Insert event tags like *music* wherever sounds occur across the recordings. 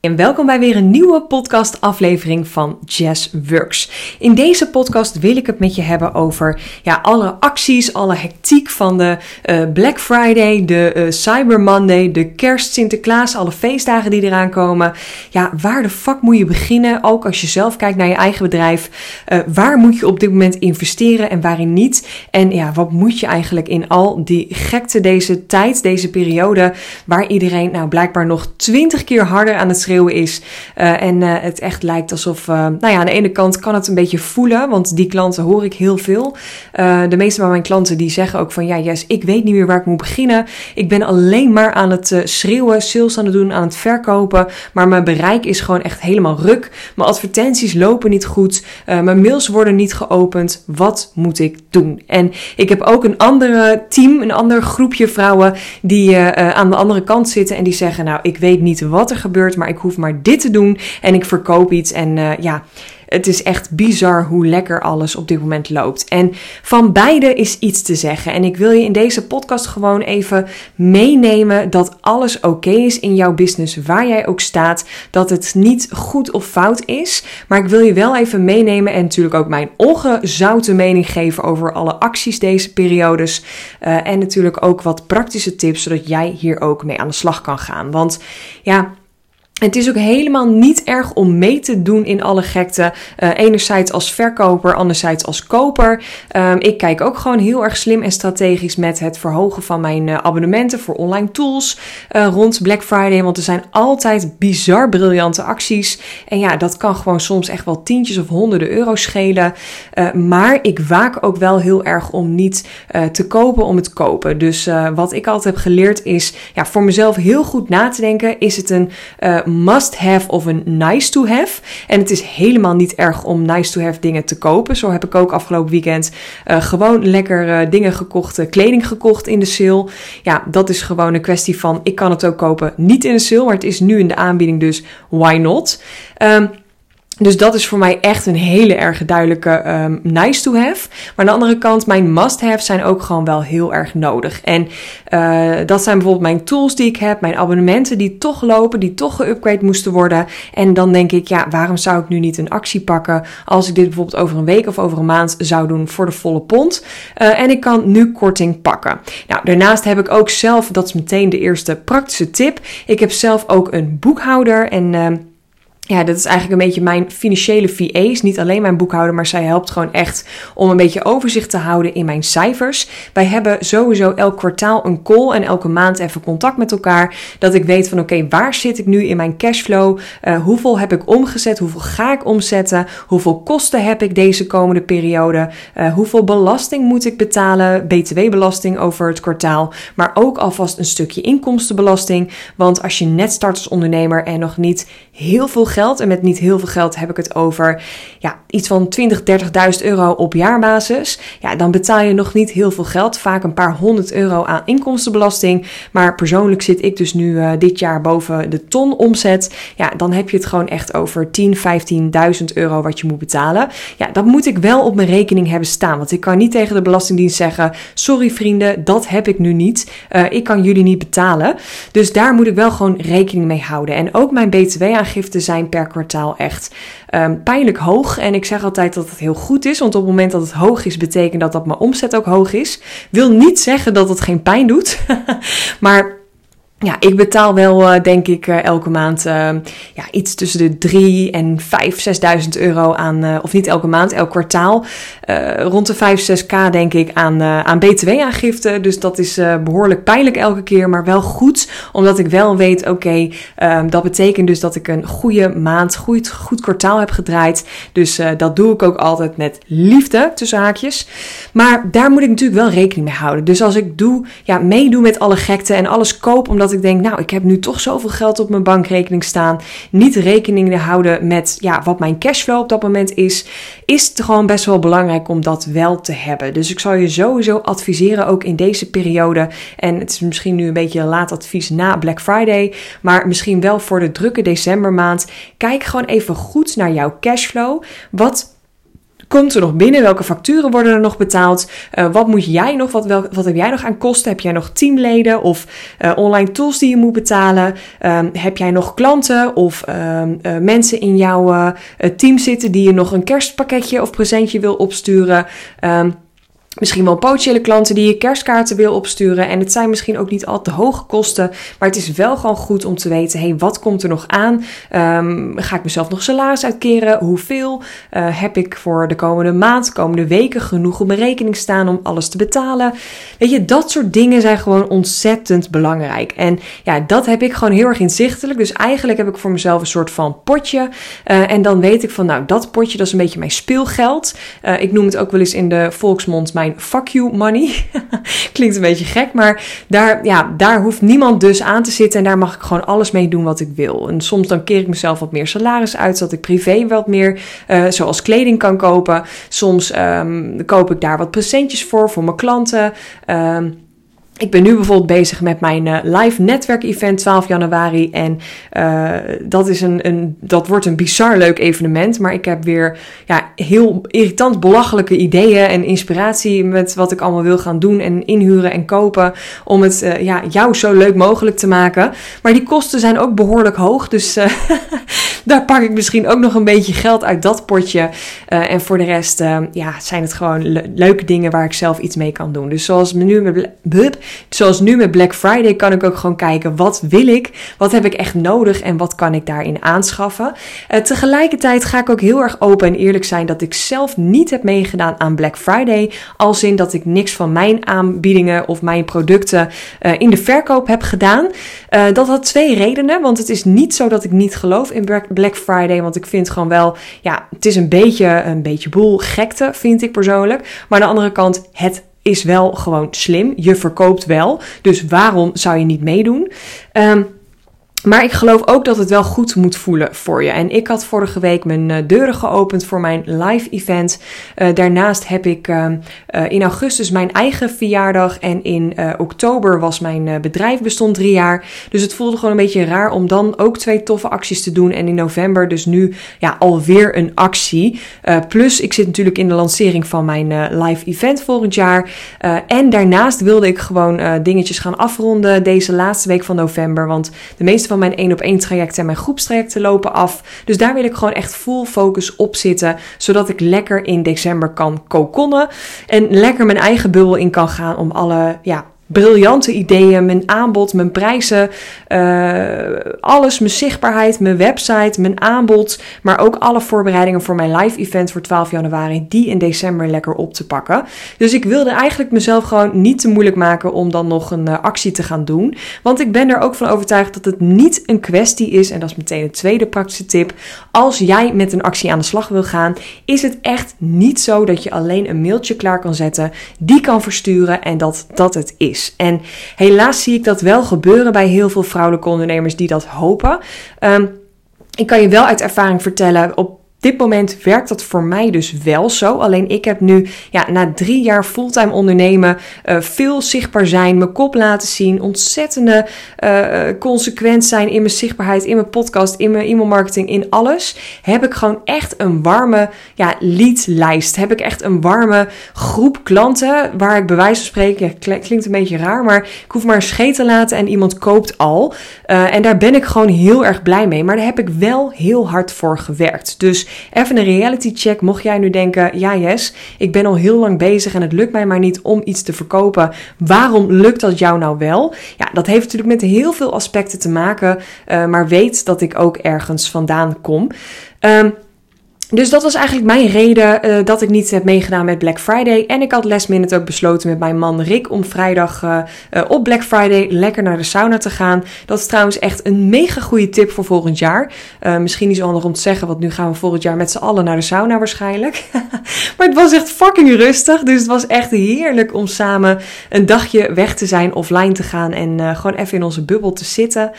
En welkom bij weer een nieuwe podcast-aflevering van Jazz Works. In deze podcast wil ik het met je hebben over ja, alle acties, alle hectiek van de uh, Black Friday, de uh, Cyber Monday, de Kerst, Sinterklaas, alle feestdagen die eraan komen. Ja, waar de fuck moet je beginnen? Ook als je zelf kijkt naar je eigen bedrijf. Uh, waar moet je op dit moment investeren en waarin niet? En ja, wat moet je eigenlijk in al die gekte deze tijd, deze periode, waar iedereen nou blijkbaar nog twintig keer harder aan het is. Uh, en uh, het echt lijkt alsof, uh, nou ja, aan de ene kant kan het een beetje voelen, want die klanten hoor ik heel veel. de meeste van mijn klanten die zeggen ook van, ja, yes, ik weet niet meer waar ik moet beginnen. Ik ben alleen maar aan het schreeuwen, sales aan het doen, aan het verkopen, maar mijn bereik is gewoon echt helemaal ruk. Mijn advertenties lopen niet goed, mijn mails worden niet geopend. Wat moet ik doen? En ik heb ook een andere team, een ander groepje vrouwen die aan de andere kant zitten en die zeggen, nou, ik weet niet wat er gebeurt, maar ik hoef maar dit te doen en ik verkoop iets. En uh, ja, het is echt bizar hoe lekker alles op dit moment loopt. En van beide is iets te zeggen. En ik wil je in deze podcast gewoon even meenemen dat alles oké is in jouw business, waar jij ook staat. Dat het niet goed of fout is. Maar ik wil je wel even meenemen en natuurlijk ook mijn ongezouten mening geven over alle acties deze periodes. Uh, en natuurlijk ook wat praktische tips, zodat jij hier ook mee aan de slag kan gaan. Want ja, het is ook helemaal niet erg om mee te doen in alle gekte. Uh, enerzijds als verkoper, anderzijds als koper. Um, ik kijk ook gewoon heel erg slim en strategisch met het verhogen van mijn uh, abonnementen voor online tools uh, rond Black Friday. Want er zijn altijd bizar briljante acties. En ja, dat kan gewoon soms echt wel tientjes of honderden euro's schelen. maar ik waak ook wel heel erg om niet te kopen om het kopen. Dus wat ik altijd heb geleerd is ja, voor mezelf heel goed na te denken. Is het een must have of een nice to have. En het is helemaal niet erg om nice to have dingen te kopen. Zo heb ik ook afgelopen weekend uh, gewoon lekker uh, dingen gekocht, uh, kleding gekocht in de sale. Ja, dat is gewoon een kwestie van ik kan het ook kopen niet in de sale, maar het is nu in de aanbieding, dus why not? Um, dus dat is voor mij echt een hele erg duidelijke um, nice to have. Maar aan de andere kant, mijn must have zijn ook gewoon wel heel erg nodig. En uh, dat zijn bijvoorbeeld mijn tools die ik heb, mijn abonnementen die toch lopen, die toch geupgrade moesten worden. En dan denk ik, ja, waarom zou ik nu niet een actie pakken als ik dit bijvoorbeeld over een week of over een maand zou doen voor de volle pond? Uh, en ik kan nu korting pakken. Nou, daarnaast heb ik ook zelf, dat is meteen de eerste praktische tip. Ik heb zelf ook een boekhouder en uh, ja, dat is eigenlijk een beetje mijn financiële VA. Is niet alleen mijn boekhouder, maar zij helpt gewoon echt om een beetje overzicht te houden in mijn cijfers. Wij hebben sowieso elk kwartaal een call en elke maand even contact met elkaar. Dat ik weet van oké, waar zit ik nu in mijn cashflow? Uh, hoeveel heb ik omgezet? Hoeveel ga ik omzetten? Hoeveel kosten heb ik deze komende periode? Uh, hoeveel belasting moet ik betalen? BTW-belasting over het kwartaal. Maar ook alvast een stukje inkomstenbelasting. Want als je net start als ondernemer en nog niet heel veel geld. En met niet heel veel geld heb ik het over ja, iets van 20, 30.000 euro op jaarbasis. Ja, dan betaal je nog niet heel veel geld. Vaak een paar honderd euro aan inkomstenbelasting. Maar persoonlijk zit ik dus nu uh, dit jaar boven de ton omzet. Ja, dan heb je het gewoon echt over 10, 15.000 euro wat je moet betalen. Ja, dat moet ik wel op mijn rekening hebben staan. Want ik kan niet tegen de Belastingdienst zeggen: Sorry vrienden, dat heb ik nu niet. Uh, ik kan jullie niet betalen. Dus daar moet ik wel gewoon rekening mee houden. En ook mijn BTW-aangifte zijn per kwartaal echt um, pijnlijk hoog. En ik zeg altijd dat het heel goed is, want op het moment dat het hoog is, betekent dat dat mijn omzet ook hoog is. Wil niet zeggen dat het geen pijn doet, *laughs* maar ja, ik betaal wel, uh, denk ik, uh, elke maand uh, ja, iets tussen de 3 en 5, 6.000 euro aan, of niet elke maand, elk kwartaal. rond de 5, 6k denk ik aan, aan btw-aangifte. Dus dat is behoorlijk pijnlijk elke keer, maar wel goed. Omdat ik wel weet, oké, um, dat betekent dus dat ik een goede maand, goed, goed kwartaal heb gedraaid. Dus dat doe ik ook altijd met liefde, tussen haakjes. Maar daar moet ik natuurlijk wel rekening mee houden. Dus als ik doe, ja, meedoe met alle gekte en alles koop omdat ik denk, nou, ik heb nu toch zoveel geld op mijn bankrekening staan. Niet rekening houden met ja, wat mijn cashflow op dat moment is. Is het gewoon best wel belangrijk om dat wel te hebben. Dus ik zal je sowieso adviseren, ook in deze periode. En het is misschien nu een beetje een laat advies na Black Friday. Maar misschien wel voor de drukke decembermaand. Kijk gewoon even goed naar jouw cashflow. Wat komt er nog binnen? Welke facturen worden er nog betaald? Uh, wat moet jij nog? Wat, wel, wat heb jij nog aan kosten? Heb jij nog teamleden of uh, online tools die je moet betalen? Um, heb jij nog klanten of um, uh, mensen in jouw team zitten die je nog een kerstpakketje of presentje wil opsturen? Um, Misschien wel potentiële klanten die je kerstkaarten wil opsturen. En het zijn misschien ook niet al te hoge kosten. Maar het is wel gewoon goed om te weten: hey, wat komt er nog aan? Um, ga ik mezelf nog salaris uitkeren? Hoeveel? Uh, heb ik voor de komende maand, komende weken genoeg op mijn rekening staan om alles te betalen? Weet je, dat soort dingen zijn gewoon ontzettend belangrijk. En ja, dat heb ik gewoon heel erg inzichtelijk. Dus eigenlijk heb ik voor mezelf een soort van potje. Uh, en dan weet ik van, nou, dat potje dat is een beetje mijn speelgeld. Uh, ik noem het ook wel eens in de volksmond mijn fuck you money. *laughs* Klinkt een beetje gek, maar daar, ja, daar hoeft niemand dus aan te zitten en daar mag ik gewoon alles mee doen wat ik wil. En soms dan keer ik mezelf wat meer salaris uit, zodat ik privé wat meer, uh, zoals kleding kan kopen. Soms um, koop ik daar wat presentjes voor, voor mijn klanten. Um, ik ben nu bijvoorbeeld bezig met mijn uh, live netwerk-event 12 januari. En uh, dat, is een, een, dat wordt een bizar leuk evenement. Maar ik heb weer ja, heel irritant belachelijke ideeën en inspiratie met wat ik allemaal wil gaan doen en inhuren en kopen. Om het uh, ja, jou zo leuk mogelijk te maken. Maar die kosten zijn ook behoorlijk hoog. Dus *laughs* daar pak ik misschien ook nog een beetje geld uit dat potje. en voor de rest ja, zijn het gewoon le leuke dingen waar ik zelf iets mee kan doen. Dus zoals nu met Zoals nu met Black Friday kan ik ook gewoon kijken wat wil ik, wat heb ik echt nodig en wat kan ik daarin aanschaffen. Uh, tegelijkertijd ga ik ook heel erg open en eerlijk zijn dat ik zelf niet heb meegedaan aan Black Friday, als in dat ik niks van mijn aanbiedingen of mijn producten uh, in de verkoop heb gedaan. Uh, dat had twee redenen, want het is niet zo dat ik niet geloof in Black Friday, want ik vind gewoon wel, ja, het is een beetje een beetje boel gekte, vind ik persoonlijk. Maar aan de andere kant, het is wel gewoon slim. Je verkoopt wel. Dus waarom zou je niet meedoen? Um, maar ik geloof ook dat het wel goed moet voelen voor je. En ik had vorige week mijn uh, deuren geopend voor mijn live event. Uh, daarnaast heb ik uh, in augustus mijn eigen verjaardag. En in oktober was mijn bedrijf bestond drie jaar. Dus het voelde gewoon een beetje raar om dan ook twee toffe acties te doen. En in november dus nu ja, alweer een actie. plus ik zit natuurlijk in de lancering van mijn live event volgend jaar. en daarnaast wilde ik gewoon dingetjes gaan afronden deze laatste week van november. Want de meeste van mijn één op één trajecten en mijn groepstrajecten lopen af. Dus daar wil ik gewoon echt full focus op zitten. Zodat ik lekker in december kan kokonnen. En lekker mijn eigen bubbel in kan gaan om alle ja, briljante ideeën, mijn aanbod, mijn prijzen, uh, alles, mijn zichtbaarheid, mijn website, mijn aanbod, maar ook alle voorbereidingen voor mijn live event voor 12 januari, die in december lekker op te pakken. Dus ik wilde eigenlijk mezelf gewoon niet te moeilijk maken om dan nog een uh, actie te gaan doen, want ik ben er ook van overtuigd dat het niet een kwestie is, en dat is meteen een tweede praktische tip, als jij met een actie aan de slag wil gaan, is het echt niet zo dat je alleen een mailtje klaar kan zetten, die kan versturen en dat dat het is. En helaas zie ik dat wel gebeuren bij heel veel vrouwelijke ondernemers die dat hopen. Um, ik kan je wel uit ervaring vertellen, op dit moment werkt dat voor mij dus wel zo. Alleen ik heb nu ja, na drie jaar fulltime ondernemen, uh, veel zichtbaar zijn, mijn kop laten zien, ontzettende uh, consequent zijn in mijn zichtbaarheid, in mijn podcast, in mijn e-mail marketing, in alles. Heb ik gewoon echt een warme ja, leadlijst. Heb ik echt een warme groep klanten waar ik bij wijze van spreken, ja, klinkt een beetje raar, maar ik hoef maar een te laten en iemand koopt al. Uh, en daar ben ik gewoon heel erg blij mee. Maar daar heb ik wel heel hard voor gewerkt. Dus even een reality check. Mocht jij nu denken, ja yes, ik ben al heel lang bezig en het lukt mij maar niet om iets te verkopen. Waarom lukt dat jou nou wel? Ja, dat heeft natuurlijk met heel veel aspecten te maken. Uh, maar weet dat ik ook ergens vandaan kom. Um, dus dat was eigenlijk mijn reden uh, dat ik niet heb meegedaan met Black Friday. En ik had last minute ook besloten met mijn man Rick om vrijdag uh, uh, op Black Friday lekker naar de sauna te gaan. Dat is trouwens echt een mega goede tip voor volgend jaar. misschien niet zo handig om te zeggen, want nu gaan we volgend jaar met z'n allen naar de sauna waarschijnlijk. *laughs* maar het was echt fucking rustig. Dus het was echt heerlijk om samen een dagje weg te zijn, offline te gaan en gewoon even in onze bubbel te zitten.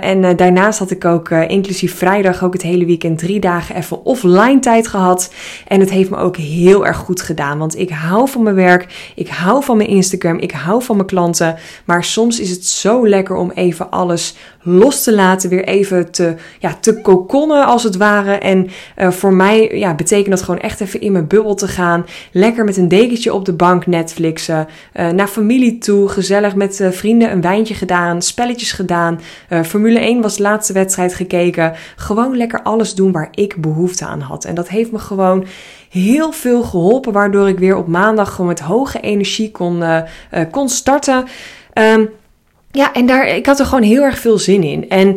en daarnaast had ik ook inclusief vrijdag ook het hele weekend drie dagen even offline offline tijd gehad. En het heeft me ook heel erg goed gedaan. Want ik hou van mijn werk. Ik hou van mijn Instagram. Ik hou van mijn klanten. Maar soms is het zo lekker om even alles los te laten, weer even te, ja, te kokonnen als het ware. En uh, voor mij ja, betekent dat gewoon echt even in mijn bubbel te gaan. Lekker met een dekentje op de bank Netflixen. Uh, naar familie toe, gezellig met uh, vrienden een wijntje gedaan, spelletjes gedaan. Formule 1 was de laatste wedstrijd gekeken. Gewoon lekker alles doen waar ik behoefte aan had. En dat heeft me gewoon heel veel geholpen, waardoor ik weer op maandag gewoon met hoge energie kon, kon starten. Um, ja, en daar, ik had er gewoon heel erg veel zin in. En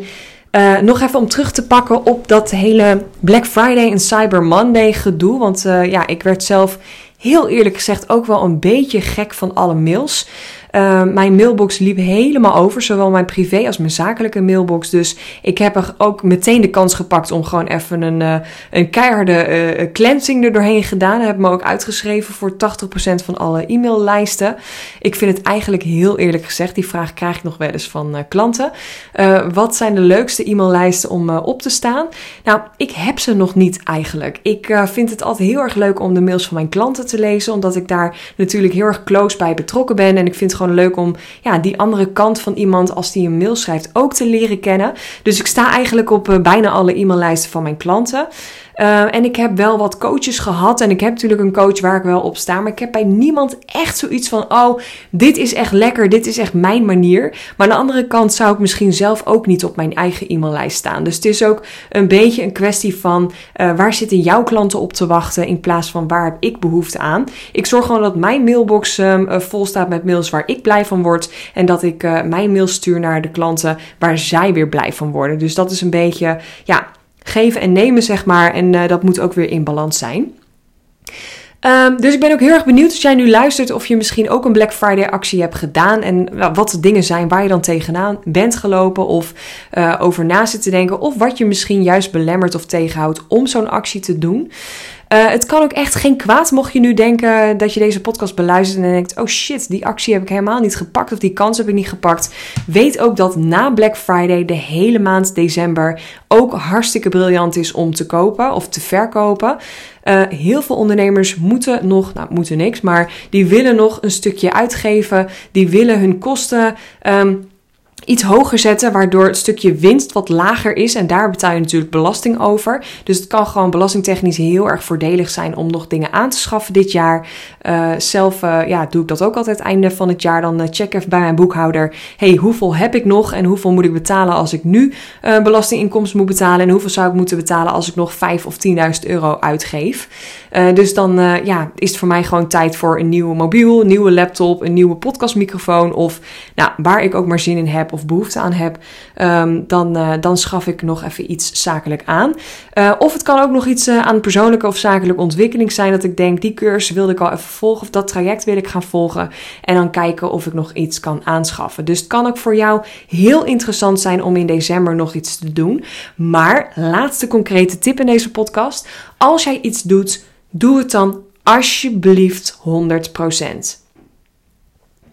uh, nog even om terug te pakken op dat hele Black Friday en Cyber Monday gedoe. Want uh, ja, ik werd zelf heel eerlijk gezegd ook wel een beetje gek van alle mails. Uh, mijn mailbox liep helemaal over, zowel mijn privé als mijn zakelijke mailbox. Dus ik heb er ook meteen de kans gepakt om gewoon even een, uh, een keiharde uh, cleansing er doorheen gedaan. Ik heb me ook uitgeschreven voor 80% van alle e-maillijsten. Ik vind het eigenlijk heel eerlijk gezegd, die vraag krijg ik nog wel eens van klanten. wat zijn de leukste e-maillijsten om op te staan? Nou, ik heb ze nog niet eigenlijk. Ik vind het altijd heel erg leuk om de mails van mijn klanten te lezen, omdat ik daar natuurlijk heel erg close bij betrokken ben. En ik vind gewoon leuk om ja, die andere kant van iemand als die een mail schrijft ook te leren kennen. Dus ik sta eigenlijk op uh, bijna alle e-maillijsten van mijn klanten. Uh, en ik heb wel wat coaches gehad. En ik heb natuurlijk een coach waar ik wel op sta. Maar ik heb bij niemand echt zoiets van: oh, dit is echt lekker. Dit is echt mijn manier. Maar aan de andere kant zou ik misschien zelf ook niet op mijn eigen e-maillijst staan. Dus het is ook een beetje een kwestie van: uh, waar zitten jouw klanten op te wachten? In plaats van waar heb ik behoefte aan? Ik zorg gewoon dat mijn mailbox um, vol staat met mails waar ik blij van word. En dat ik uh, mijn mail stuur naar de klanten waar zij weer blij van worden. Dus dat is een beetje, ja geven en nemen, zeg maar. En uh, dat moet ook weer in balans zijn. Um, dus ik ben ook heel erg benieuwd als jij nu luistert of je misschien ook een Black Friday actie hebt gedaan. En wat de dingen zijn waar je dan tegenaan bent gelopen of uh, over na zit te denken. Of wat je misschien juist belemmert of tegenhoudt om zo'n actie te doen. Uh, het kan ook echt geen kwaad mocht je nu denken dat je deze podcast beluistert en denkt: oh shit, die actie heb ik helemaal niet gepakt of die kans heb ik niet gepakt. Weet ook dat na Black Friday de hele maand december ook hartstikke briljant is om te kopen of te verkopen. Uh, heel veel ondernemers moeten nog, nou moeten niks, maar die willen nog een stukje uitgeven. Die willen hun kosten. Um, iets hoger zetten, waardoor het stukje winst wat lager is. En daar betaal je natuurlijk belasting over. Dus het kan gewoon belastingtechnisch heel erg voordelig zijn om nog dingen aan te schaffen dit jaar. Uh, zelf uh, ja, doe ik dat ook altijd einde van het jaar. Dan uh, check even bij mijn boekhouder. hey, hoeveel heb ik nog en hoeveel moet ik betalen als ik nu belastinginkomsten moet betalen? En hoeveel zou ik moeten betalen als ik nog 5 of 10.000 euro uitgeef? Dus dan ja, is het voor mij gewoon tijd voor een nieuwe mobiel, een nieuwe laptop, een nieuwe podcastmicrofoon. Of nou, waar ik ook maar zin in heb of behoefte aan heb, um, dan, uh, dan schaf ik nog even iets zakelijk aan. Of het kan ook nog iets aan persoonlijke of zakelijke ontwikkeling zijn. Dat ik denk, die cursus wilde ik al even volgen of dat traject wil ik gaan volgen. En dan kijken of ik nog iets kan aanschaffen. Dus het kan ook voor jou heel interessant zijn om in december nog iets te doen. Maar laatste concrete tip in deze podcast. Als jij iets doet, doe het dan alsjeblieft 100%.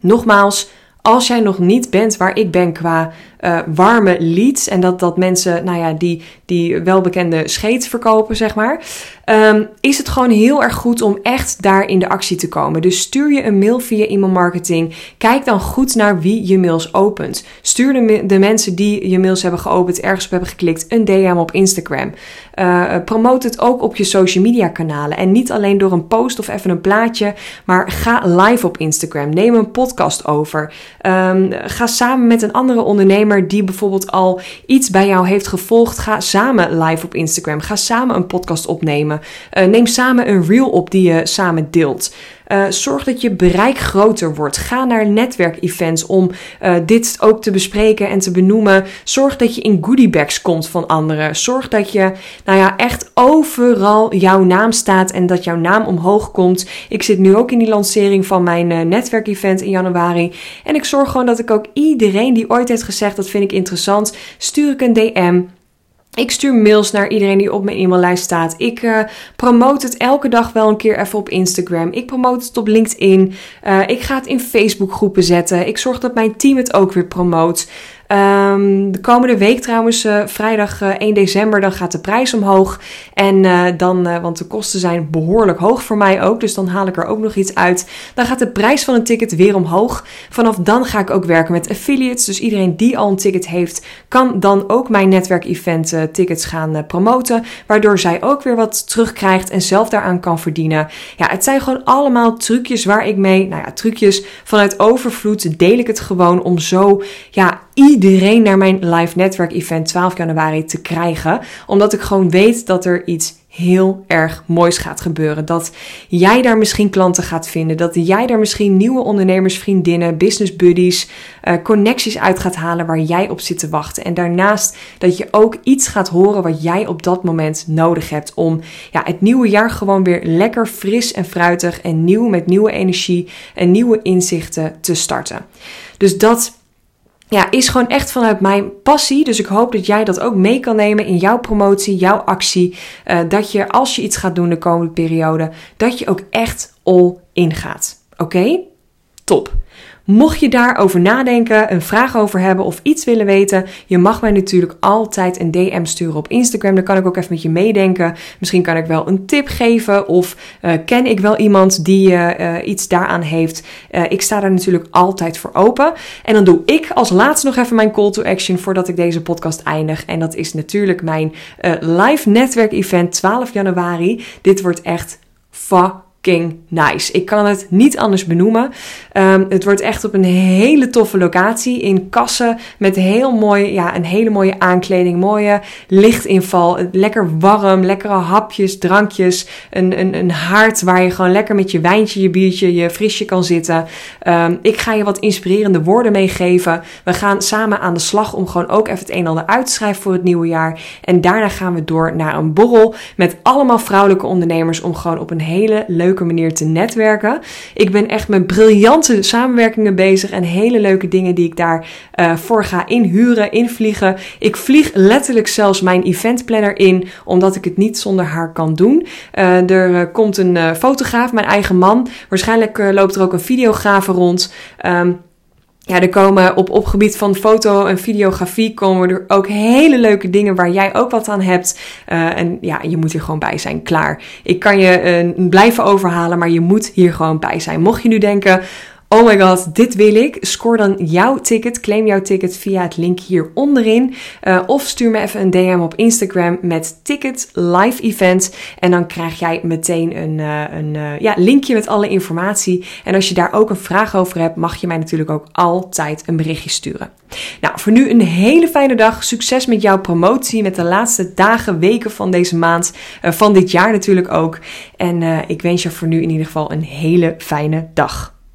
Nogmaals, als jij nog niet bent waar ik ben qua uh, warme leads. En dat, dat mensen, nou ja, die, die welbekende scheet verkopen, zeg maar. Um, is het gewoon heel erg goed om echt daar in de actie te komen. Dus stuur je een mail via e-mail marketing. Kijk dan goed naar wie je mails opent. Stuur de, de mensen die je mails hebben geopend, ergens op hebben geklikt, een DM op Instagram. Uh, promote het ook op je social media kanalen. En niet alleen door een post of even een plaatje, maar ga live op Instagram. Neem een podcast over. Um, ga samen met een andere ondernemer die bijvoorbeeld al iets bij jou heeft gevolgd, ga samen live op Instagram. Ga samen een podcast opnemen. Uh, neem samen een reel op die je samen deelt. Uh, zorg dat je bereik groter wordt. Ga naar netwerkevents om uh, dit ook te bespreken en te benoemen. Zorg dat je in goodiebags komt van anderen. Zorg dat je, nou ja, echt overal jouw naam staat en dat jouw naam omhoog komt. Ik zit nu ook in die lancering van mijn uh, netwerkevent in januari. En ik zorg gewoon dat ik ook iedereen die ooit heeft gezegd dat vind ik interessant, stuur ik een DM. Ik stuur mails naar iedereen die op mijn e-maillijst staat. Ik uh, promote het elke dag wel een keer even op Instagram. Ik promote het op LinkedIn. Uh, ik ga het in Facebook groepen zetten. Ik zorg dat mijn team het ook weer promoot. Ehm, de komende week trouwens, uh, vrijdag 1 december, dan gaat de prijs omhoog. En dan, want de kosten zijn behoorlijk hoog voor mij ook, dus dan haal ik er ook nog iets uit. Dan gaat de prijs van een ticket weer omhoog. Vanaf dan ga ik ook werken met affiliates. Dus iedereen die al een ticket heeft, kan dan ook mijn netwerkevent tickets gaan promoten. Waardoor zij ook weer wat terugkrijgt en zelf daaraan kan verdienen. Ja, het zijn gewoon allemaal trucjes waar ik mee, nou ja, trucjes vanuit overvloed deel ik het gewoon om zo, ja, iedereen naar mijn live netwerk event 12 januari te krijgen. Omdat ik gewoon weet dat er iets heel erg moois gaat gebeuren. Dat jij daar misschien klanten gaat vinden. Dat jij daar misschien nieuwe ondernemers, vriendinnen, business buddies, uh, connecties uit gaat halen waar jij op zit te wachten. En daarnaast dat je ook iets gaat horen wat jij op dat moment nodig hebt om ja, het nieuwe jaar gewoon weer lekker fris en fruitig en nieuw met nieuwe energie en nieuwe inzichten te starten. Dus dat ja, is gewoon echt vanuit mijn passie. Dus ik hoop dat jij dat ook mee kan nemen in jouw promotie, jouw actie. Uh, dat je als je iets gaat doen de komende periode, dat je ook echt all in gaat. Oké? Top. Mocht je daarover nadenken, een vraag over hebben of iets willen weten, je mag mij natuurlijk altijd een DM sturen op Instagram. Dan kan ik ook even met je meedenken. Misschien kan ik wel een tip geven of uh, ken ik wel iemand die uh, iets daaraan heeft. ik sta daar natuurlijk altijd voor open. En dan doe ik als laatste nog even mijn call to action voordat ik deze podcast eindig. En dat is natuurlijk mijn live netwerk event 12 januari. Dit wordt echt nice. Ik kan het niet anders benoemen. Ehm, het wordt echt op een hele toffe locatie in Kassen met heel mooi, ja, een hele mooie aankleding, mooie lichtinval, lekker warm, lekkere hapjes, drankjes, een, een, een haard waar je gewoon lekker met je wijntje, je biertje, je frisje kan zitten. Ehm, ik ga je wat inspirerende woorden meegeven. We gaan samen aan de slag om gewoon ook even het een en ander uit te schrijven voor het nieuwe jaar. En daarna gaan we door naar een borrel met allemaal vrouwelijke ondernemers om gewoon op een hele leuke manier te netwerken. Ik ben echt met briljante samenwerkingen bezig en hele leuke dingen die ik daarvoor uh, voor ga inhuren, invliegen. Ik vlieg letterlijk zelfs mijn eventplanner in, omdat ik het niet zonder haar kan doen. Uh, er uh, komt een fotograaf, mijn eigen man. Waarschijnlijk loopt er ook een videograaf rond. Um, ja, er komen op, op gebied van foto en videografie komen er ook hele leuke dingen waar jij ook wat aan hebt. Uh, en ja, je moet hier gewoon bij zijn. Klaar. Ik kan je uh, blijven overhalen, maar je moet hier gewoon bij zijn. Mocht je nu denken, Oh my god, dit wil ik. Scoor dan jouw ticket. Claim jouw ticket via het link hier onderin. Uh, of stuur me even een DM op Instagram met ticket live event. En dan krijg jij meteen een, uh, een uh, ja, linkje met alle informatie. En als je daar ook een vraag over hebt, mag je mij natuurlijk ook altijd een berichtje sturen. Nou, voor nu een hele fijne dag. Succes met jouw promotie, met de laatste dagen, weken van deze maand. van dit jaar natuurlijk ook. En ik wens je voor nu in ieder geval een hele fijne dag.